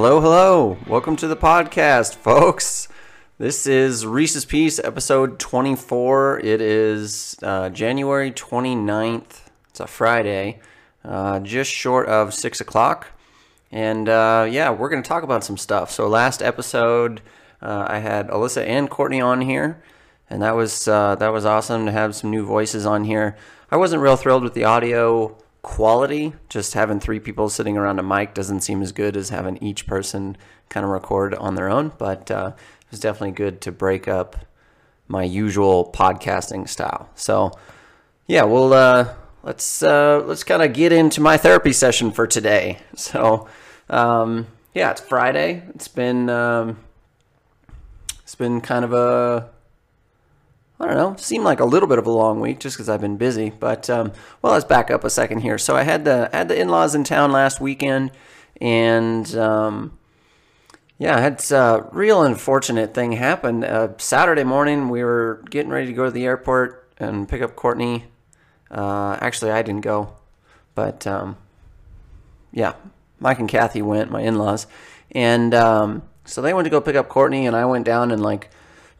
Hello, hello. Welcome to the podcast, folks. This is Reese's Piece, episode 24. It is uh, January 29th. It's a Friday, uh, just short of 6 o'clock. And uh, yeah, we're going to talk about some stuff. So, last episode, uh, I had Alyssa and Courtney on here, and that was, uh, that was awesome to have some new voices on here. I wasn't real thrilled with the audio quality. Just having three people sitting around a mic doesn't seem as good as having each person kind of record on their own, but uh, it was definitely good to break up my usual podcasting style. So, yeah, well, uh, let's uh, let's kind of get into my therapy session for today. So, um, yeah, it's Friday. It's been um, it's been kind of a I don't know, seemed like a little bit of a long week just because I've been busy. But um, well, let's back up a second here. So I had the had the in-laws in town last weekend, and um, yeah, I had a real unfortunate thing happen. Uh, Saturday morning, we were getting ready to go to the airport and pick up Courtney. Uh, actually, I didn't go, but um, yeah, Mike and Kathy went, my in-laws, and um, so they went to go pick up Courtney, and I went down and like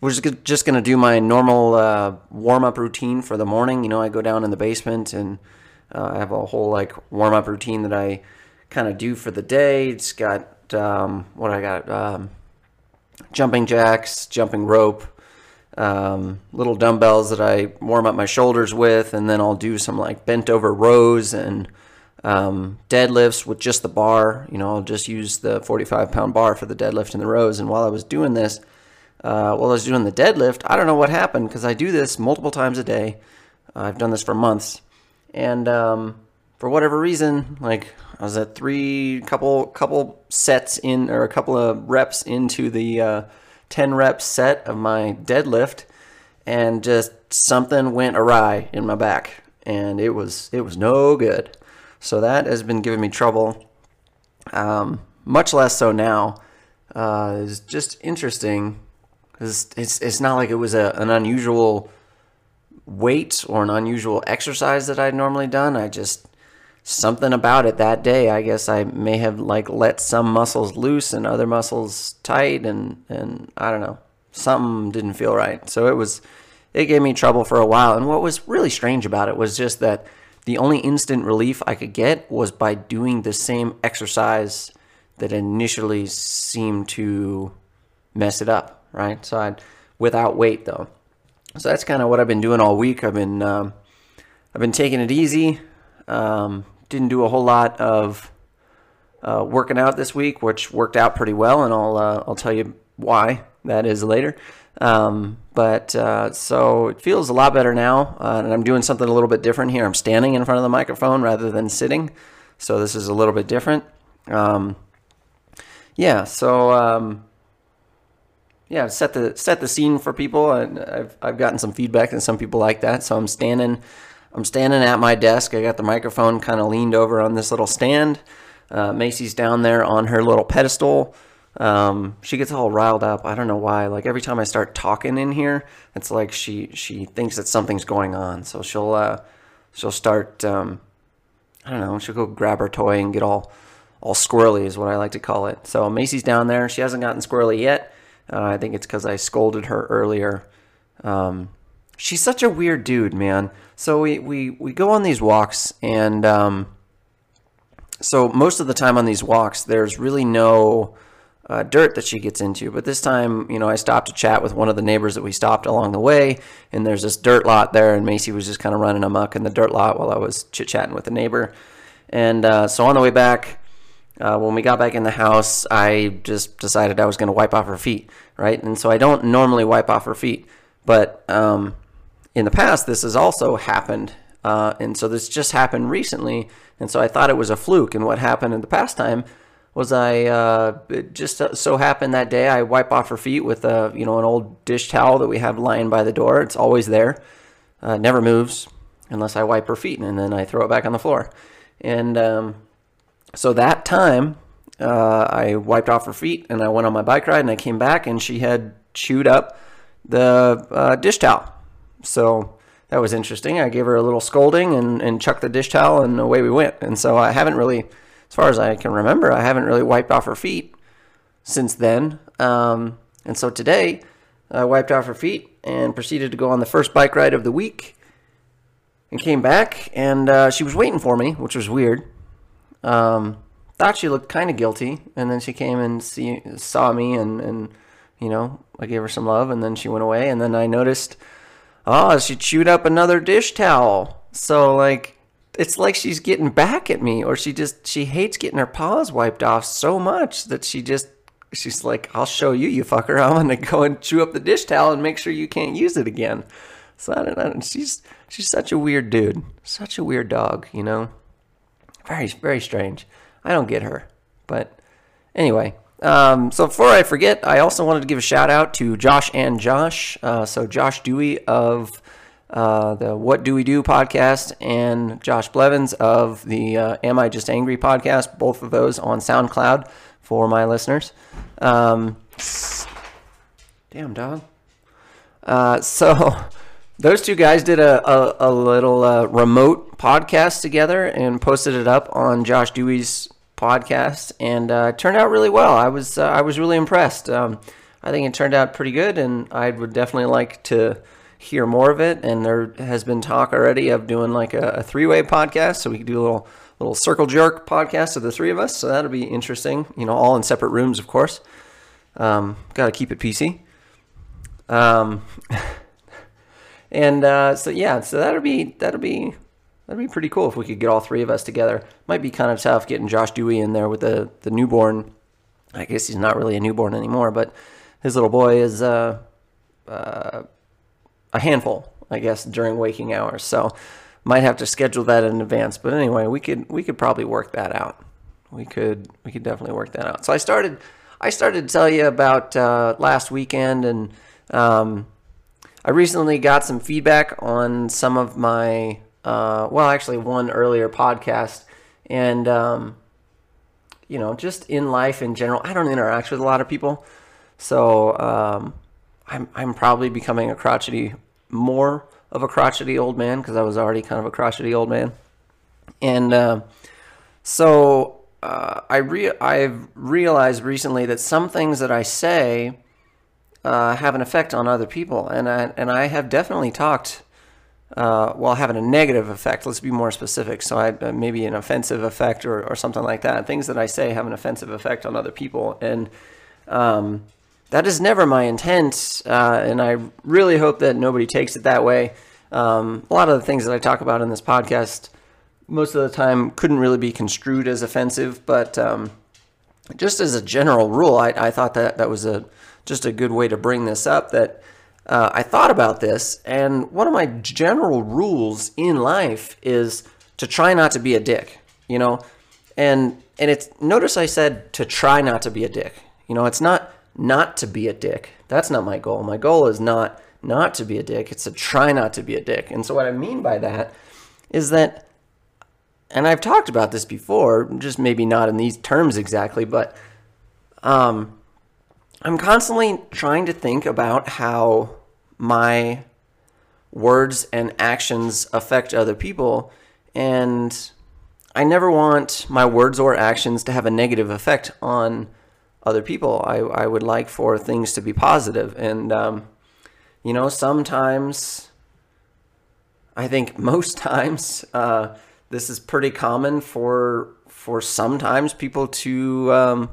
we're just, just going to do my normal uh, warm up routine for the morning. You know, I go down in the basement and uh, I have a whole like warm up routine that I kind of do for the day. It's got um, what I got um, jumping jacks, jumping rope, um, little dumbbells that I warm up my shoulders with, and then I'll do some like bent over rows and um, deadlifts with just the bar. You know, I'll just use the 45 pound bar for the deadlift and the rows. And while I was doing this, uh, while I was doing the deadlift, I don't know what happened because I do this multiple times a day. Uh, I've done this for months, and um, for whatever reason, like I was at three couple couple sets in or a couple of reps into the uh, ten rep set of my deadlift, and just something went awry in my back, and it was it was no good. So that has been giving me trouble. Um, much less so now. Uh, it's just interesting it's, it's, it's not like it was a, an unusual weight or an unusual exercise that I'd normally done. I just something about it that day. I guess I may have like let some muscles loose and other muscles tight, and and I don't know. Something didn't feel right. So it was it gave me trouble for a while. And what was really strange about it was just that the only instant relief I could get was by doing the same exercise that initially seemed to mess it up right? So I'd, without weight though. So that's kind of what I've been doing all week. I've been um, I've been taking it easy. Um, didn't do a whole lot of uh, working out this week, which worked out pretty well, and I'll uh, I'll tell you why that is later. Um, but uh, so it feels a lot better now, uh, and I'm doing something a little bit different here. I'm standing in front of the microphone rather than sitting, so this is a little bit different. Um, yeah, so yeah, set the set the scene for people. And I've I've gotten some feedback, and some people like that. So I'm standing, I'm standing at my desk. I got the microphone kind of leaned over on this little stand. Uh, Macy's down there on her little pedestal. Um, she gets all riled up. I don't know why. Like every time I start talking in here, it's like she she thinks that something's going on. So she'll uh, she'll start. Um, I don't know. She'll go grab her toy and get all all squirrely is what I like to call it. So Macy's down there. She hasn't gotten squirrely yet. Uh, I think it's because I scolded her earlier. Um, she's such a weird dude, man. So we, we, we go on these walks, and um, so most of the time on these walks, there's really no uh, dirt that she gets into. But this time, you know, I stopped to chat with one of the neighbors that we stopped along the way, and there's this dirt lot there, and Macy was just kind of running amok in the dirt lot while I was chit chatting with the neighbor. And uh, so on the way back, uh, when we got back in the house, I just decided I was going to wipe off her feet, right? And so I don't normally wipe off her feet, but um, in the past, this has also happened. Uh, and so this just happened recently. And so I thought it was a fluke. And what happened in the past time was I uh, it just so happened that day I wipe off her feet with a you know an old dish towel that we have lying by the door. It's always there, uh, never moves unless I wipe her feet, and then I throw it back on the floor. And um, so that time, uh, I wiped off her feet and I went on my bike ride and I came back and she had chewed up the uh, dish towel. So that was interesting. I gave her a little scolding and, and chucked the dish towel and away we went. And so I haven't really, as far as I can remember, I haven't really wiped off her feet since then. Um, and so today, I wiped off her feet and proceeded to go on the first bike ride of the week. And came back, and uh, she was waiting for me, which was weird. Um, thought she looked kind of guilty, and then she came and see, saw me, and, and you know, I gave her some love, and then she went away, and then I noticed, oh, she chewed up another dish towel. So like, it's like she's getting back at me, or she just she hates getting her paws wiped off so much that she just she's like, I'll show you, you fucker. I'm gonna go and chew up the dish towel and make sure you can't use it again. So I don't know. She's she's such a weird dude, such a weird dog, you know. Very very strange. I don't get her, but anyway. Um, so before I forget, I also wanted to give a shout out to Josh and Josh. Uh, so Josh Dewey of uh, the What Do We Do podcast and Josh Blevins of the uh, Am I Just Angry podcast. Both of those on SoundCloud for my listeners. Um, damn dog. Uh, so those two guys did a, a, a little uh, remote podcast together and posted it up on Josh Dewey's podcast, and uh, it turned out really well. I was uh, I was really impressed. Um, I think it turned out pretty good, and I would definitely like to hear more of it. And there has been talk already of doing like a, a three way podcast, so we could do a little little circle jerk podcast of the three of us. So that'll be interesting. You know, all in separate rooms, of course. Um, Got to keep it PC. Um, and uh, so yeah, so that'll be that'll be that'd be pretty cool if we could get all three of us together. Might be kind of tough getting Josh Dewey in there with the the newborn. I guess he's not really a newborn anymore, but his little boy is uh, uh, a handful, I guess, during waking hours. So might have to schedule that in advance. But anyway, we could we could probably work that out. We could we could definitely work that out. So I started I started to tell you about uh, last weekend, and um, I recently got some feedback on some of my uh, well, actually one earlier podcast, and um, you know, just in life in general, I don't interact with a lot of people, so um, I'm I'm probably becoming a crotchety more of a crotchety old man because I was already kind of a crotchety old man, and uh, so uh, I re- I've realized recently that some things that I say uh, have an effect on other people, and I and I have definitely talked. Uh, while having a negative effect, let's be more specific. So, I, uh, maybe an offensive effect or, or something like that. Things that I say have an offensive effect on other people, and um, that is never my intent, uh, and I really hope that nobody takes it that way. Um, a lot of the things that I talk about in this podcast, most of the time, couldn't really be construed as offensive, but um, just as a general rule, I, I, thought that that was a just a good way to bring this up. That uh, I thought about this, and one of my general rules in life is to try not to be a dick. You know, and and it's notice I said to try not to be a dick. You know, it's not not to be a dick. That's not my goal. My goal is not not to be a dick. It's to try not to be a dick. And so what I mean by that is that and I've talked about this before, just maybe not in these terms exactly, but um, I'm constantly trying to think about how my words and actions affect other people. And I never want my words or actions to have a negative effect on other people. I, I would like for things to be positive. And, um, you know, sometimes, I think most times, uh, this is pretty common for for sometimes people to um,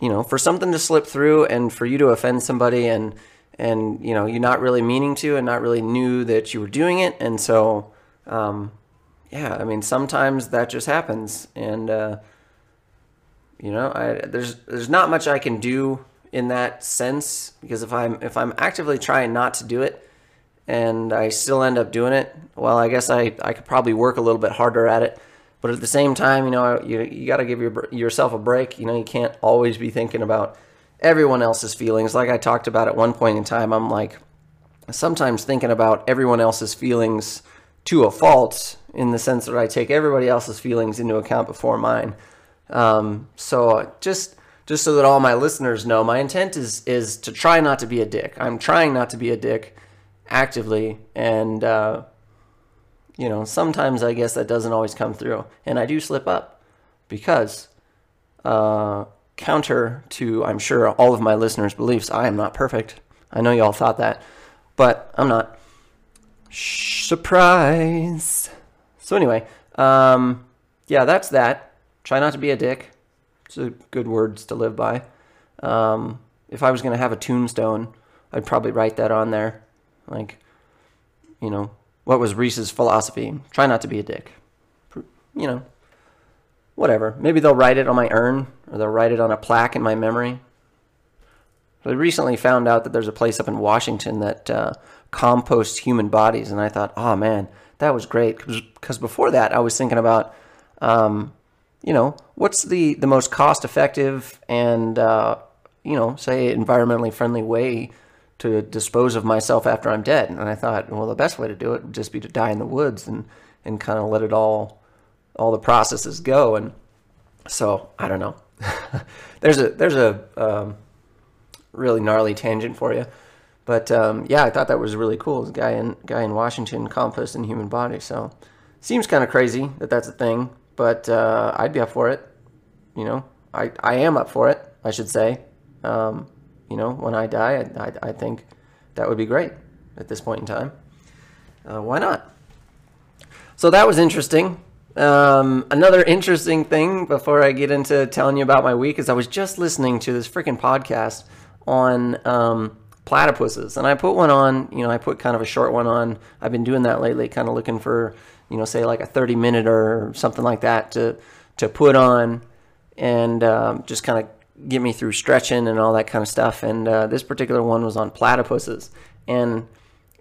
you know for something to slip through and for you to offend somebody and and you know you're not really meaning to and not really knew that you were doing it and so um, yeah i mean sometimes that just happens and uh, you know, I, there's there's not much I can do in that sense because if I'm if I'm actively trying not to do it and I still end up doing it, well, I guess I, I could probably work a little bit harder at it. But at the same time, you know, you you got to give your, yourself a break. You know, you can't always be thinking about everyone else's feelings. Like I talked about at one point in time, I'm like sometimes thinking about everyone else's feelings to a fault in the sense that I take everybody else's feelings into account before mine. Um, so just just so that all my listeners know, my intent is is to try not to be a dick. I'm trying not to be a dick actively, and uh, you know sometimes I guess that doesn't always come through, and I do slip up because uh, counter to, I'm sure, all of my listeners' beliefs, I am not perfect. I know y'all thought that, but I'm not. Surprise. So, anyway, um, yeah, that's that. Try not to be a dick. It's a good words to live by. Um, if I was going to have a tombstone, I'd probably write that on there. Like, you know, what was Reese's philosophy? Try not to be a dick. You know, whatever. Maybe they'll write it on my urn or they'll write it on a plaque in my memory. I recently found out that there's a place up in Washington that uh, composts human bodies, and I thought, oh man, that was great. Because before that, I was thinking about, um, you know, what's the, the most cost effective and, uh, you know, say environmentally friendly way to dispose of myself after I'm dead. And I thought, well, the best way to do it would just be to die in the woods and, and kind of let it all, all the processes go. And so I don't know. there's a, there's a, um, really gnarly tangent for you. But um, yeah, I thought that was really cool. Guy in guy in Washington composting human body. So seems kind of crazy that that's a thing, but uh, I'd be up for it. You know, I I am up for it. I should say. Um, you know, when I die, I, I, I think that would be great at this point in time. Uh, why not? So that was interesting. Um, another interesting thing before I get into telling you about my week is I was just listening to this freaking podcast on um, platypuses, and I put one on. You know, I put kind of a short one on. I've been doing that lately, kind of looking for, you know, say like a thirty minute or something like that to to put on, and um, just kind of get me through stretching and all that kind of stuff. And uh, this particular one was on platypuses, and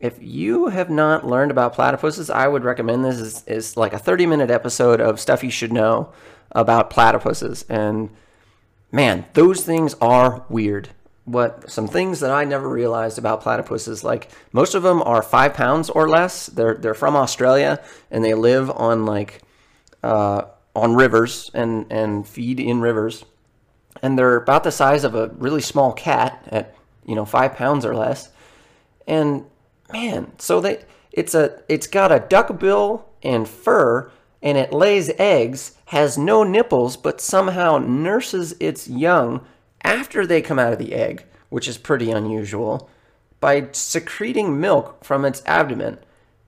if you have not learned about platypuses, I would recommend this is, is like a 30 minute episode of stuff you should know about platypuses. And man, those things are weird what some things that I never realized about platypuses. Like most of them are five pounds or less. They're they're from Australia and they live on like uh, on rivers and and feed in rivers. And they're about the size of a really small cat at you know five pounds or less. And man, so they it's a it's got a duck bill and fur and it lays eggs, has no nipples, but somehow nurses its young after they come out of the egg, which is pretty unusual, by secreting milk from its abdomen.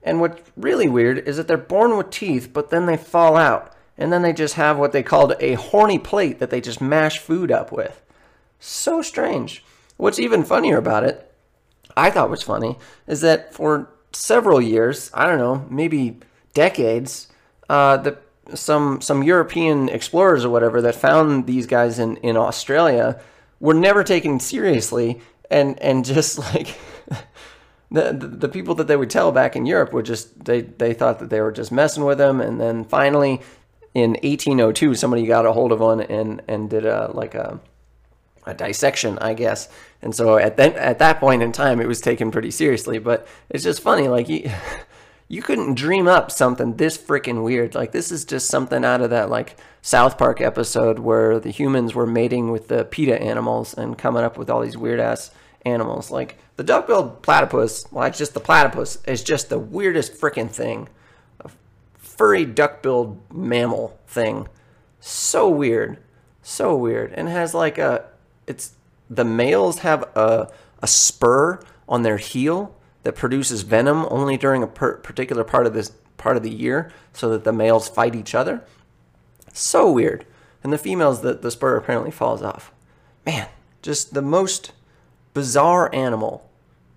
And what's really weird is that they're born with teeth, but then they fall out. And then they just have what they called a horny plate that they just mash food up with. So strange. What's even funnier about it, I thought was funny, is that for several years, I don't know, maybe decades, uh, the some some European explorers or whatever that found these guys in, in Australia were never taken seriously and and just like the, the, people that they would tell back in Europe were just they they thought that they were just messing with them. And then finally in 1802 somebody got a hold of one and and did a like a a dissection, I guess. And so at that at that point in time, it was taken pretty seriously. But it's just funny, like you, you couldn't dream up something this freaking weird. Like this is just something out of that like South Park episode where the humans were mating with the PETA animals and coming up with all these weird ass animals. Like the duck-billed platypus, well, it's just the platypus, is just the weirdest freaking thing. A furry duck-billed mammal thing. So weird. So weird. And has like a it's the males have a a spur on their heel that produces venom only during a per- particular part of this part of the year so that the males fight each other. So weird. And the females, the, the spur apparently falls off. Man, just the most bizarre animal.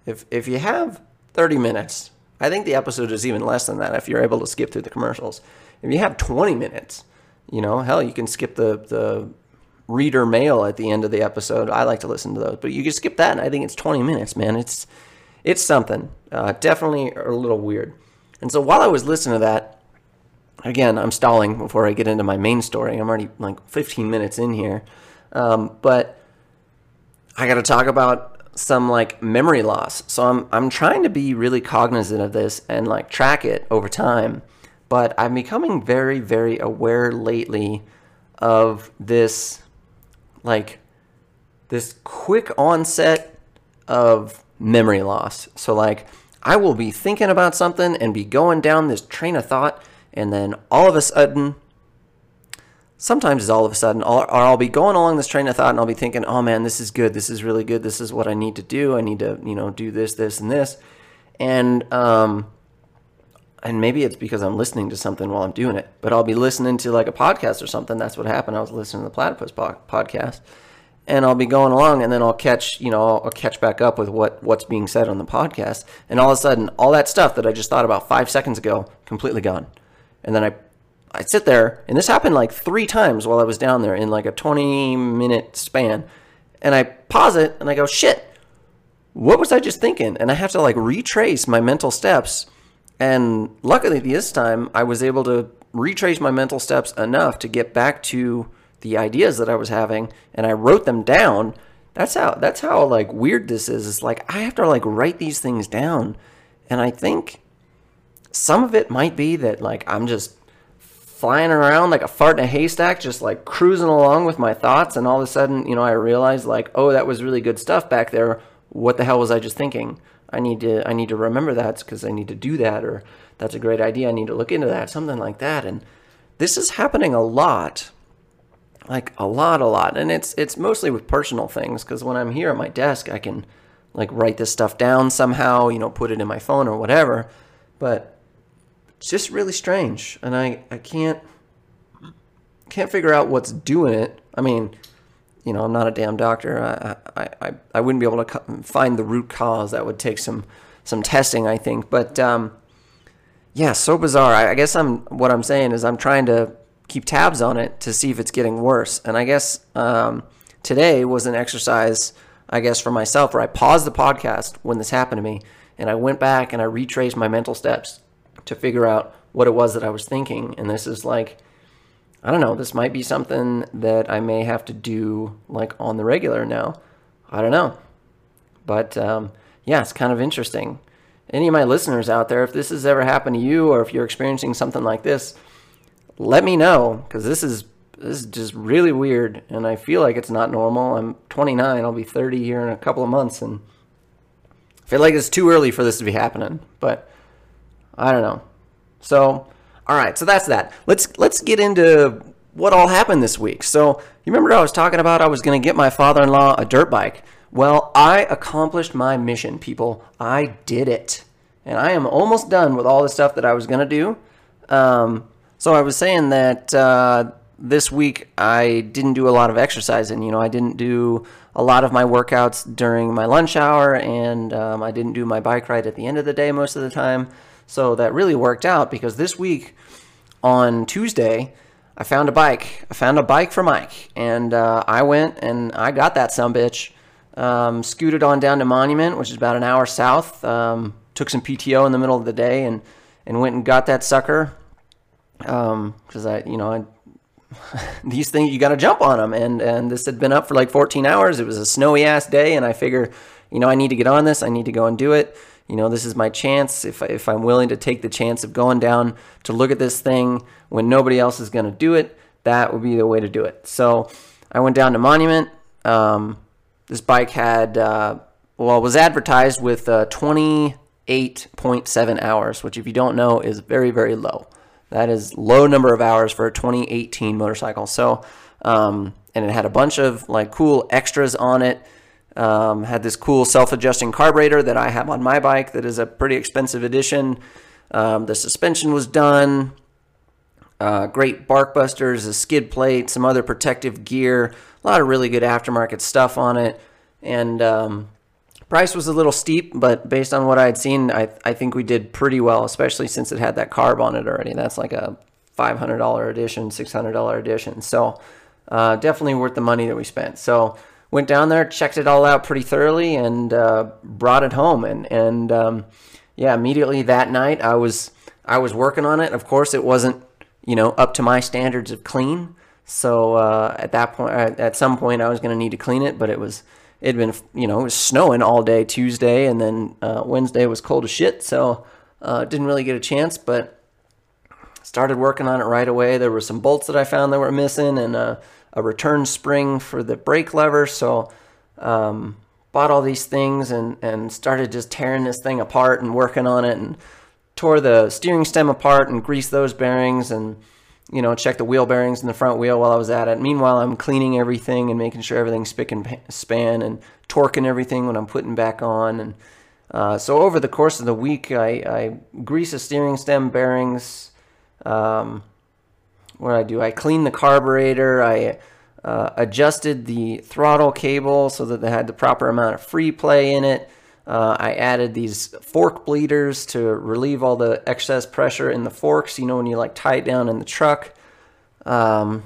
If, if you have 30 minutes, I think the episode is even less than that if you're able to skip through the commercials. If you have 20 minutes, you know, hell, you can skip the, the reader mail at the end of the episode. I like to listen to those, but you can skip that, and I think it's 20 minutes, man. It's it's something. Uh, definitely a little weird. And so while I was listening to that, again, I'm stalling before I get into my main story. I'm already like 15 minutes in here. Um, but I got to talk about some like memory loss. So I'm I'm trying to be really cognizant of this and like track it over time. But I'm becoming very very aware lately of this like this quick onset of memory loss. So, like, I will be thinking about something and be going down this train of thought, and then all of a sudden, sometimes is all of a sudden, or I'll be going along this train of thought and I'll be thinking, oh man, this is good. This is really good. This is what I need to do. I need to, you know, do this, this, and this. And, um, and maybe it's because I'm listening to something while I'm doing it, but I'll be listening to like a podcast or something. That's what happened. I was listening to the Platypus po- podcast and I'll be going along and then I'll catch, you know, I'll, I'll catch back up with what, what's being said on the podcast. And all of a sudden, all that stuff that I just thought about five seconds ago, completely gone. And then I, I sit there and this happened like three times while I was down there in like a 20 minute span. And I pause it and I go, shit, what was I just thinking? And I have to like retrace my mental steps and luckily, this time I was able to retrace my mental steps enough to get back to the ideas that I was having, and I wrote them down. That's how that's how like weird this is. It's like I have to like write these things down, and I think some of it might be that like I'm just flying around like a fart in a haystack, just like cruising along with my thoughts, and all of a sudden, you know, I realize like, oh, that was really good stuff back there. What the hell was I just thinking? I need to I need to remember that because I need to do that or that's a great idea. I need to look into that, something like that. And this is happening a lot. Like a lot, a lot. And it's it's mostly with personal things because when I'm here at my desk I can like write this stuff down somehow, you know, put it in my phone or whatever. But it's just really strange. And I, I can't can't figure out what's doing it. I mean, you know, I'm not a damn doctor. I, I, I, wouldn't be able to find the root cause. That would take some, some testing, I think. But um, yeah, so bizarre. I, I guess I'm what I'm saying is I'm trying to keep tabs on it to see if it's getting worse. And I guess um, today was an exercise, I guess, for myself where I paused the podcast when this happened to me and I went back and I retraced my mental steps to figure out what it was that I was thinking. And this is like I don't know, this might be something that I may have to do like on the regular now. I don't know. But um, yeah, it's kind of interesting. Any of my listeners out there, if this has ever happened to you or if you're experiencing something like this, let me know because this is this is just really weird and I feel like it's not normal. I'm 29, I'll be 30 here in a couple of months and I feel like it's too early for this to be happening, but I don't know. So all right, so that's that. Let's let's get into what all happened this week. So you remember I was talking about I was going to get my father-in-law a dirt bike. Well, I accomplished my mission, people. I did it, and I am almost done with all the stuff that I was going to do. Um, so I was saying that uh, this week I didn't do a lot of exercising. You know, I didn't do a lot of my workouts during my lunch hour, and um, I didn't do my bike ride at the end of the day most of the time. So that really worked out because this week on Tuesday, I found a bike. I found a bike for Mike, and uh, I went and I got that some bitch. Um, scooted on down to Monument, which is about an hour south. Um, took some PTO in the middle of the day and and went and got that sucker. Because um, I, you know, I, these things you got to jump on them, and and this had been up for like 14 hours. It was a snowy ass day, and I figure, you know, I need to get on this. I need to go and do it you know, this is my chance. If, if I'm willing to take the chance of going down to look at this thing when nobody else is going to do it, that would be the way to do it. So I went down to Monument. Um, this bike had, uh, well, was advertised with uh, 28.7 hours, which, if you don't know, is very, very low. That is low number of hours for a 2018 motorcycle. So, um, and it had a bunch of like cool extras on it. Um, had this cool self-adjusting carburetor that I have on my bike that is a pretty expensive addition. Um, the suspension was done. Uh, great bark busters, a skid plate, some other protective gear, a lot of really good aftermarket stuff on it. And um, price was a little steep, but based on what I had seen, I, I think we did pretty well, especially since it had that carb on it already. That's like a $500 edition, $600 edition. So uh, definitely worth the money that we spent. So went down there, checked it all out pretty thoroughly, and uh, brought it home. And and um, yeah, immediately that night I was I was working on it. Of course, it wasn't you know up to my standards of clean. So uh, at that point, at some point, I was going to need to clean it, but it was it had been you know it was snowing all day Tuesday, and then uh, Wednesday was cold as shit. So uh, didn't really get a chance, but started working on it right away. There were some bolts that I found that were missing, and uh, a return spring for the brake lever. So um, bought all these things and, and started just tearing this thing apart and working on it and tore the steering stem apart and greased those bearings and you know, checked the wheel bearings in the front wheel while I was at it. Meanwhile, I'm cleaning everything and making sure everything's spick and span and torquing everything when I'm putting back on. And uh, so over the course of the week, I, I grease the steering stem bearings. Um, what I do, I clean the carburetor. I uh, adjusted the throttle cable so that they had the proper amount of free play in it. Uh, I added these fork bleeders to relieve all the excess pressure in the forks, you know, when you like tie it down in the truck. Um,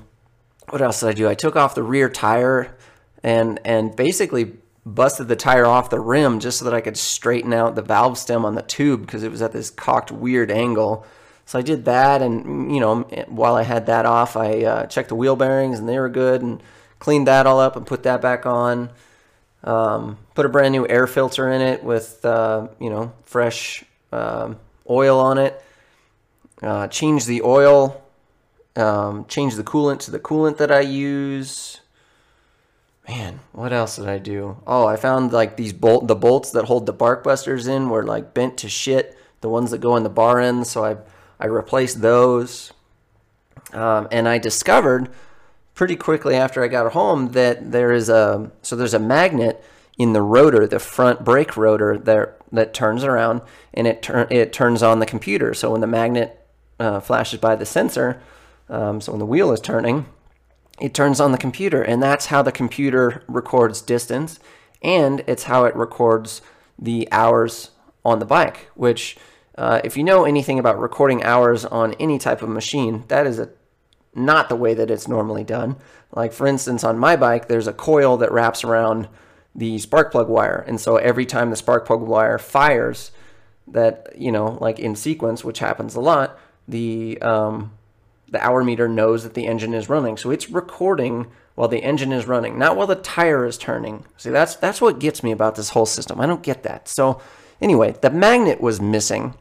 what else did I do? I took off the rear tire and and basically busted the tire off the rim just so that I could straighten out the valve stem on the tube because it was at this cocked weird angle. So I did that, and you know, while I had that off, I uh, checked the wheel bearings and they were good, and cleaned that all up and put that back on. Um, put a brand new air filter in it with uh, you know fresh um, oil on it. Uh, change the oil. Um, change the coolant to the coolant that I use. Man, what else did I do? Oh, I found like these bolt the bolts that hold the bark busters in were like bent to shit. The ones that go in the bar ends, so I I replaced those. Um, and I discovered pretty quickly after I got home that there is a so there's a magnet in the rotor, the front brake rotor there that turns around and it turn it turns on the computer. So when the magnet uh, flashes by the sensor, um, so when the wheel is turning, it turns on the computer, and that's how the computer records distance, and it's how it records the hours on the bike. Which, uh, if you know anything about recording hours on any type of machine, that is a not the way that it's normally done. Like for instance, on my bike, there's a coil that wraps around the spark plug wire, and so every time the spark plug wire fires, that you know, like in sequence, which happens a lot, the um, the hour meter knows that the engine is running, so it's recording while the engine is running, not while the tire is turning. See, that's that's what gets me about this whole system. I don't get that. So anyway, the magnet was missing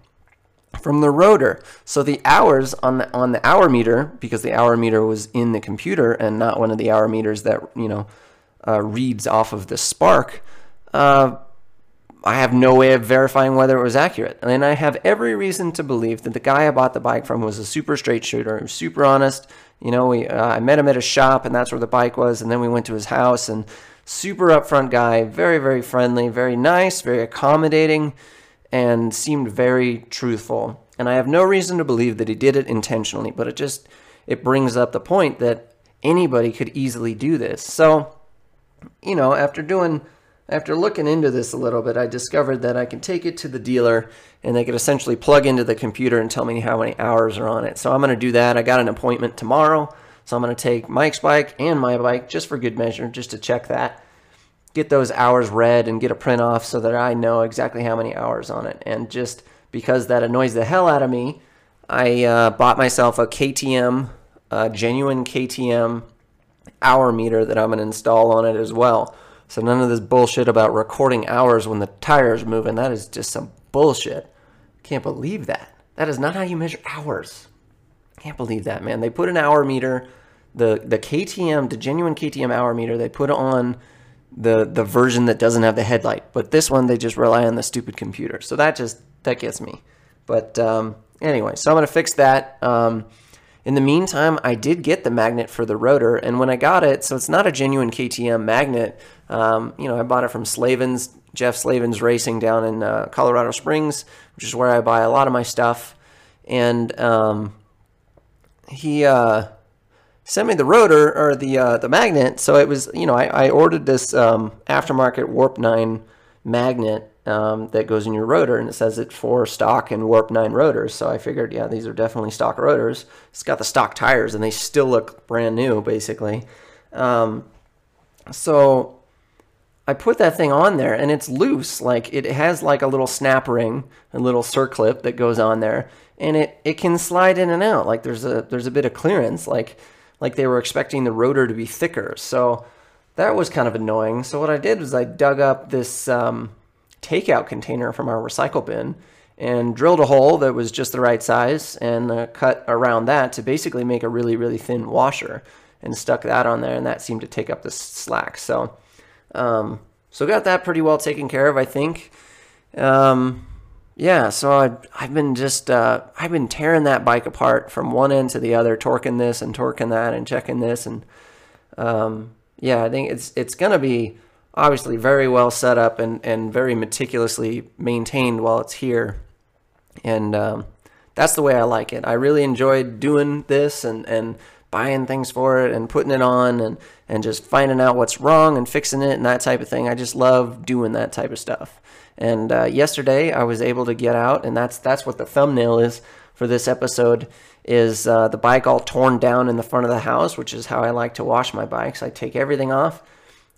from the rotor. So the hours on the on the hour meter, because the hour meter was in the computer and not one of the hour meters that you know uh, reads off of the spark, uh, I have no way of verifying whether it was accurate. And I have every reason to believe that the guy I bought the bike from was a super straight shooter, super honest. You know, we uh, I met him at a shop, and that's where the bike was, and then we went to his house, and super upfront guy, very very friendly, very nice, very accommodating and seemed very truthful. And I have no reason to believe that he did it intentionally, but it just it brings up the point that anybody could easily do this. So, you know, after doing after looking into this a little bit, I discovered that I can take it to the dealer and they could essentially plug into the computer and tell me how many hours are on it. So I'm going to do that. I got an appointment tomorrow. So I'm going to take Mike's bike and my bike just for good measure, just to check that get those hours read and get a print off so that I know exactly how many hours on it. And just because that annoys the hell out of me, I uh, bought myself a KTM, a genuine KTM hour meter that I'm going to install on it as well. So none of this bullshit about recording hours when the tire's moving. That is just some bullshit. Can't believe that. That is not how you measure hours. Can't believe that, man. They put an hour meter, the the KTM, the genuine KTM hour meter, they put on the the version that doesn't have the headlight. But this one they just rely on the stupid computer. So that just that gets me. But um, anyway, so I'm gonna fix that. Um, in the meantime, I did get the magnet for the rotor, and when I got it, so it's not a genuine KTM magnet. Um, you know, I bought it from Slavens, Jeff Slavens' Racing down in uh, Colorado Springs, which is where I buy a lot of my stuff. And um, he, uh, sent me the rotor or the uh, the magnet. So it was, you know, I, I ordered this um, aftermarket Warp 9 magnet um, that goes in your rotor, and it says it for stock and Warp 9 rotors. So I figured, yeah, these are definitely stock rotors. It's got the stock tires, and they still look brand new, basically. Um, so I put that thing on there, and it's loose. Like it has like a little snap ring, a little circlip that goes on there, and it it can slide in and out. Like there's a there's a bit of clearance. Like like they were expecting the rotor to be thicker. So that was kind of annoying. So what I did was I dug up this um, takeout container from our recycle bin and drilled a hole that was just the right size and uh, cut around that to basically make a really, really thin washer and stuck that on there and that seemed to take up the slack. So, um, so got that pretty well taken care of, I think. Um, yeah, so I, I've been just uh, I've been tearing that bike apart from one end to the other, torquing this and torquing that, and checking this, and um, yeah, I think it's it's gonna be obviously very well set up and and very meticulously maintained while it's here, and um, that's the way I like it. I really enjoyed doing this and and buying things for it and putting it on and and just finding out what's wrong and fixing it and that type of thing. I just love doing that type of stuff. And uh, yesterday I was able to get out, and that's that's what the thumbnail is for this episode. Is uh, the bike all torn down in the front of the house, which is how I like to wash my bikes. I take everything off,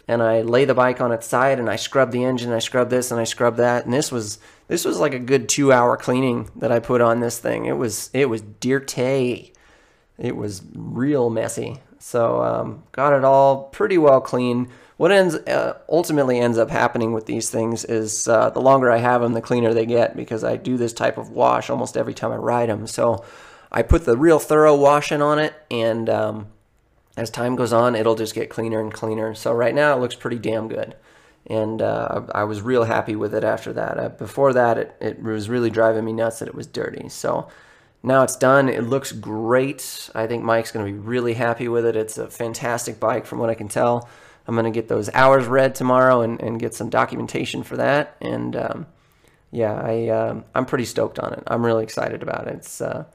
and I lay the bike on its side, and I scrub the engine, I scrub this, and I scrub that. And this was this was like a good two hour cleaning that I put on this thing. It was it was dirty. It was real messy. So um, got it all pretty well clean what ends uh, ultimately ends up happening with these things is uh, the longer I have them, the cleaner they get because I do this type of wash almost every time I ride them. So I put the real thorough washing on it, and um, as time goes on, it'll just get cleaner and cleaner. So right now, it looks pretty damn good, and uh, I was real happy with it after that. Uh, before that, it, it was really driving me nuts that it was dirty. So now it's done. It looks great. I think Mike's going to be really happy with it. It's a fantastic bike from what I can tell. I'm going to get those hours read tomorrow and, and get some documentation for that. And um, yeah, I, um, I'm pretty stoked on it. I'm really excited about it. It's, uh,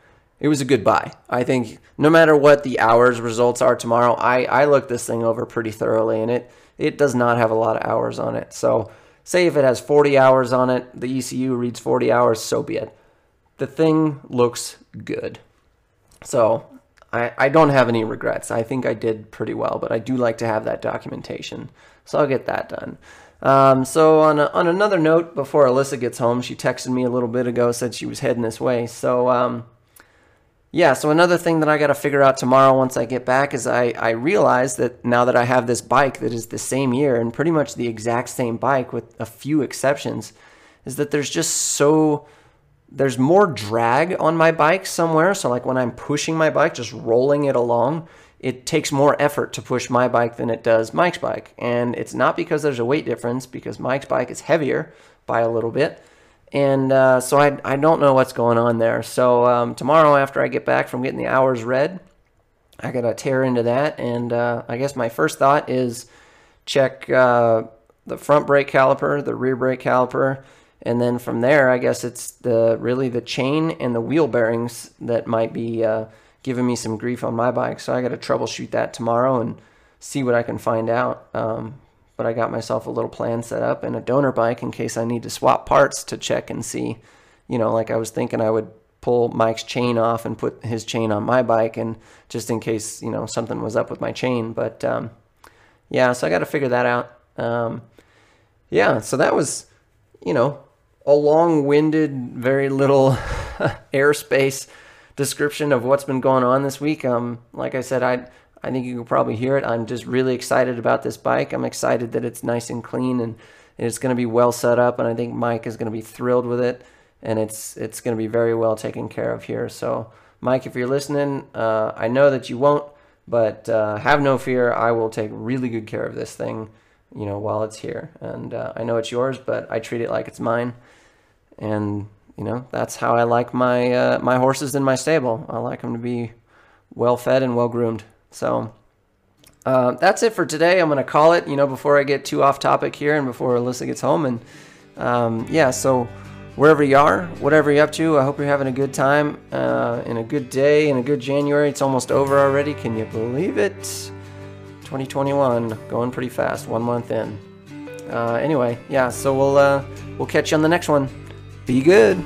it was a good buy. I think no matter what the hours results are tomorrow, I, I looked this thing over pretty thoroughly and it, it does not have a lot of hours on it. So say if it has 40 hours on it, the ECU reads 40 hours, so be it. The thing looks good. So I, I don't have any regrets. I think I did pretty well, but I do like to have that documentation. So I'll get that done. Um, so on, a, on another note, before Alyssa gets home, she texted me a little bit ago, said she was heading this way. So um, yeah, so another thing that I got to figure out tomorrow once I get back is I, I realize that now that I have this bike that is the same year and pretty much the exact same bike with a few exceptions, is that there's just so there's more drag on my bike somewhere. So, like when I'm pushing my bike, just rolling it along, it takes more effort to push my bike than it does Mike's bike. And it's not because there's a weight difference, because Mike's bike is heavier by a little bit. And uh, so I, I don't know what's going on there. So, um, tomorrow, after I get back from getting the hours read, I got to tear into that. And uh, I guess my first thought is check uh, the front brake caliper, the rear brake caliper and then from there, I guess it's the really the chain and the wheel bearings that might be uh, giving me some grief on my bike. So I got to troubleshoot that tomorrow and see what I can find out. Um, but I got myself a little plan set up and a donor bike in case I need to swap parts to check and see. You know, like I was thinking I would pull Mike's chain off and put his chain on my bike, and just in case you know something was up with my chain. But um, yeah, so I got to figure that out. Um, yeah, so that was you know a long-winded, very little airspace description of what's been going on this week. Um, like I said, I I think you can probably hear it. I'm just really excited about this bike. I'm excited that it's nice and clean and, and it's going to be well set up. And I think Mike is going to be thrilled with it. And it's it's going to be very well taken care of here. So, Mike, if you're listening, uh, I know that you won't, but uh, have no fear. I will take really good care of this thing, you know, while it's here. And uh, I know it's yours, but I treat it like it's mine and you know that's how I like my uh, my horses in my stable. I like them to be well fed and well groomed. So uh, that's it for today. I'm gonna call it. You know, before I get too off topic here and before Alyssa gets home. And um, yeah, so wherever you are, whatever you're up to, I hope you're having a good time uh, and a good day and a good January. It's almost over already. Can you believe it? 2021 going pretty fast. One month in. Uh, anyway, yeah. So we'll uh, we'll catch you on the next one. Be good.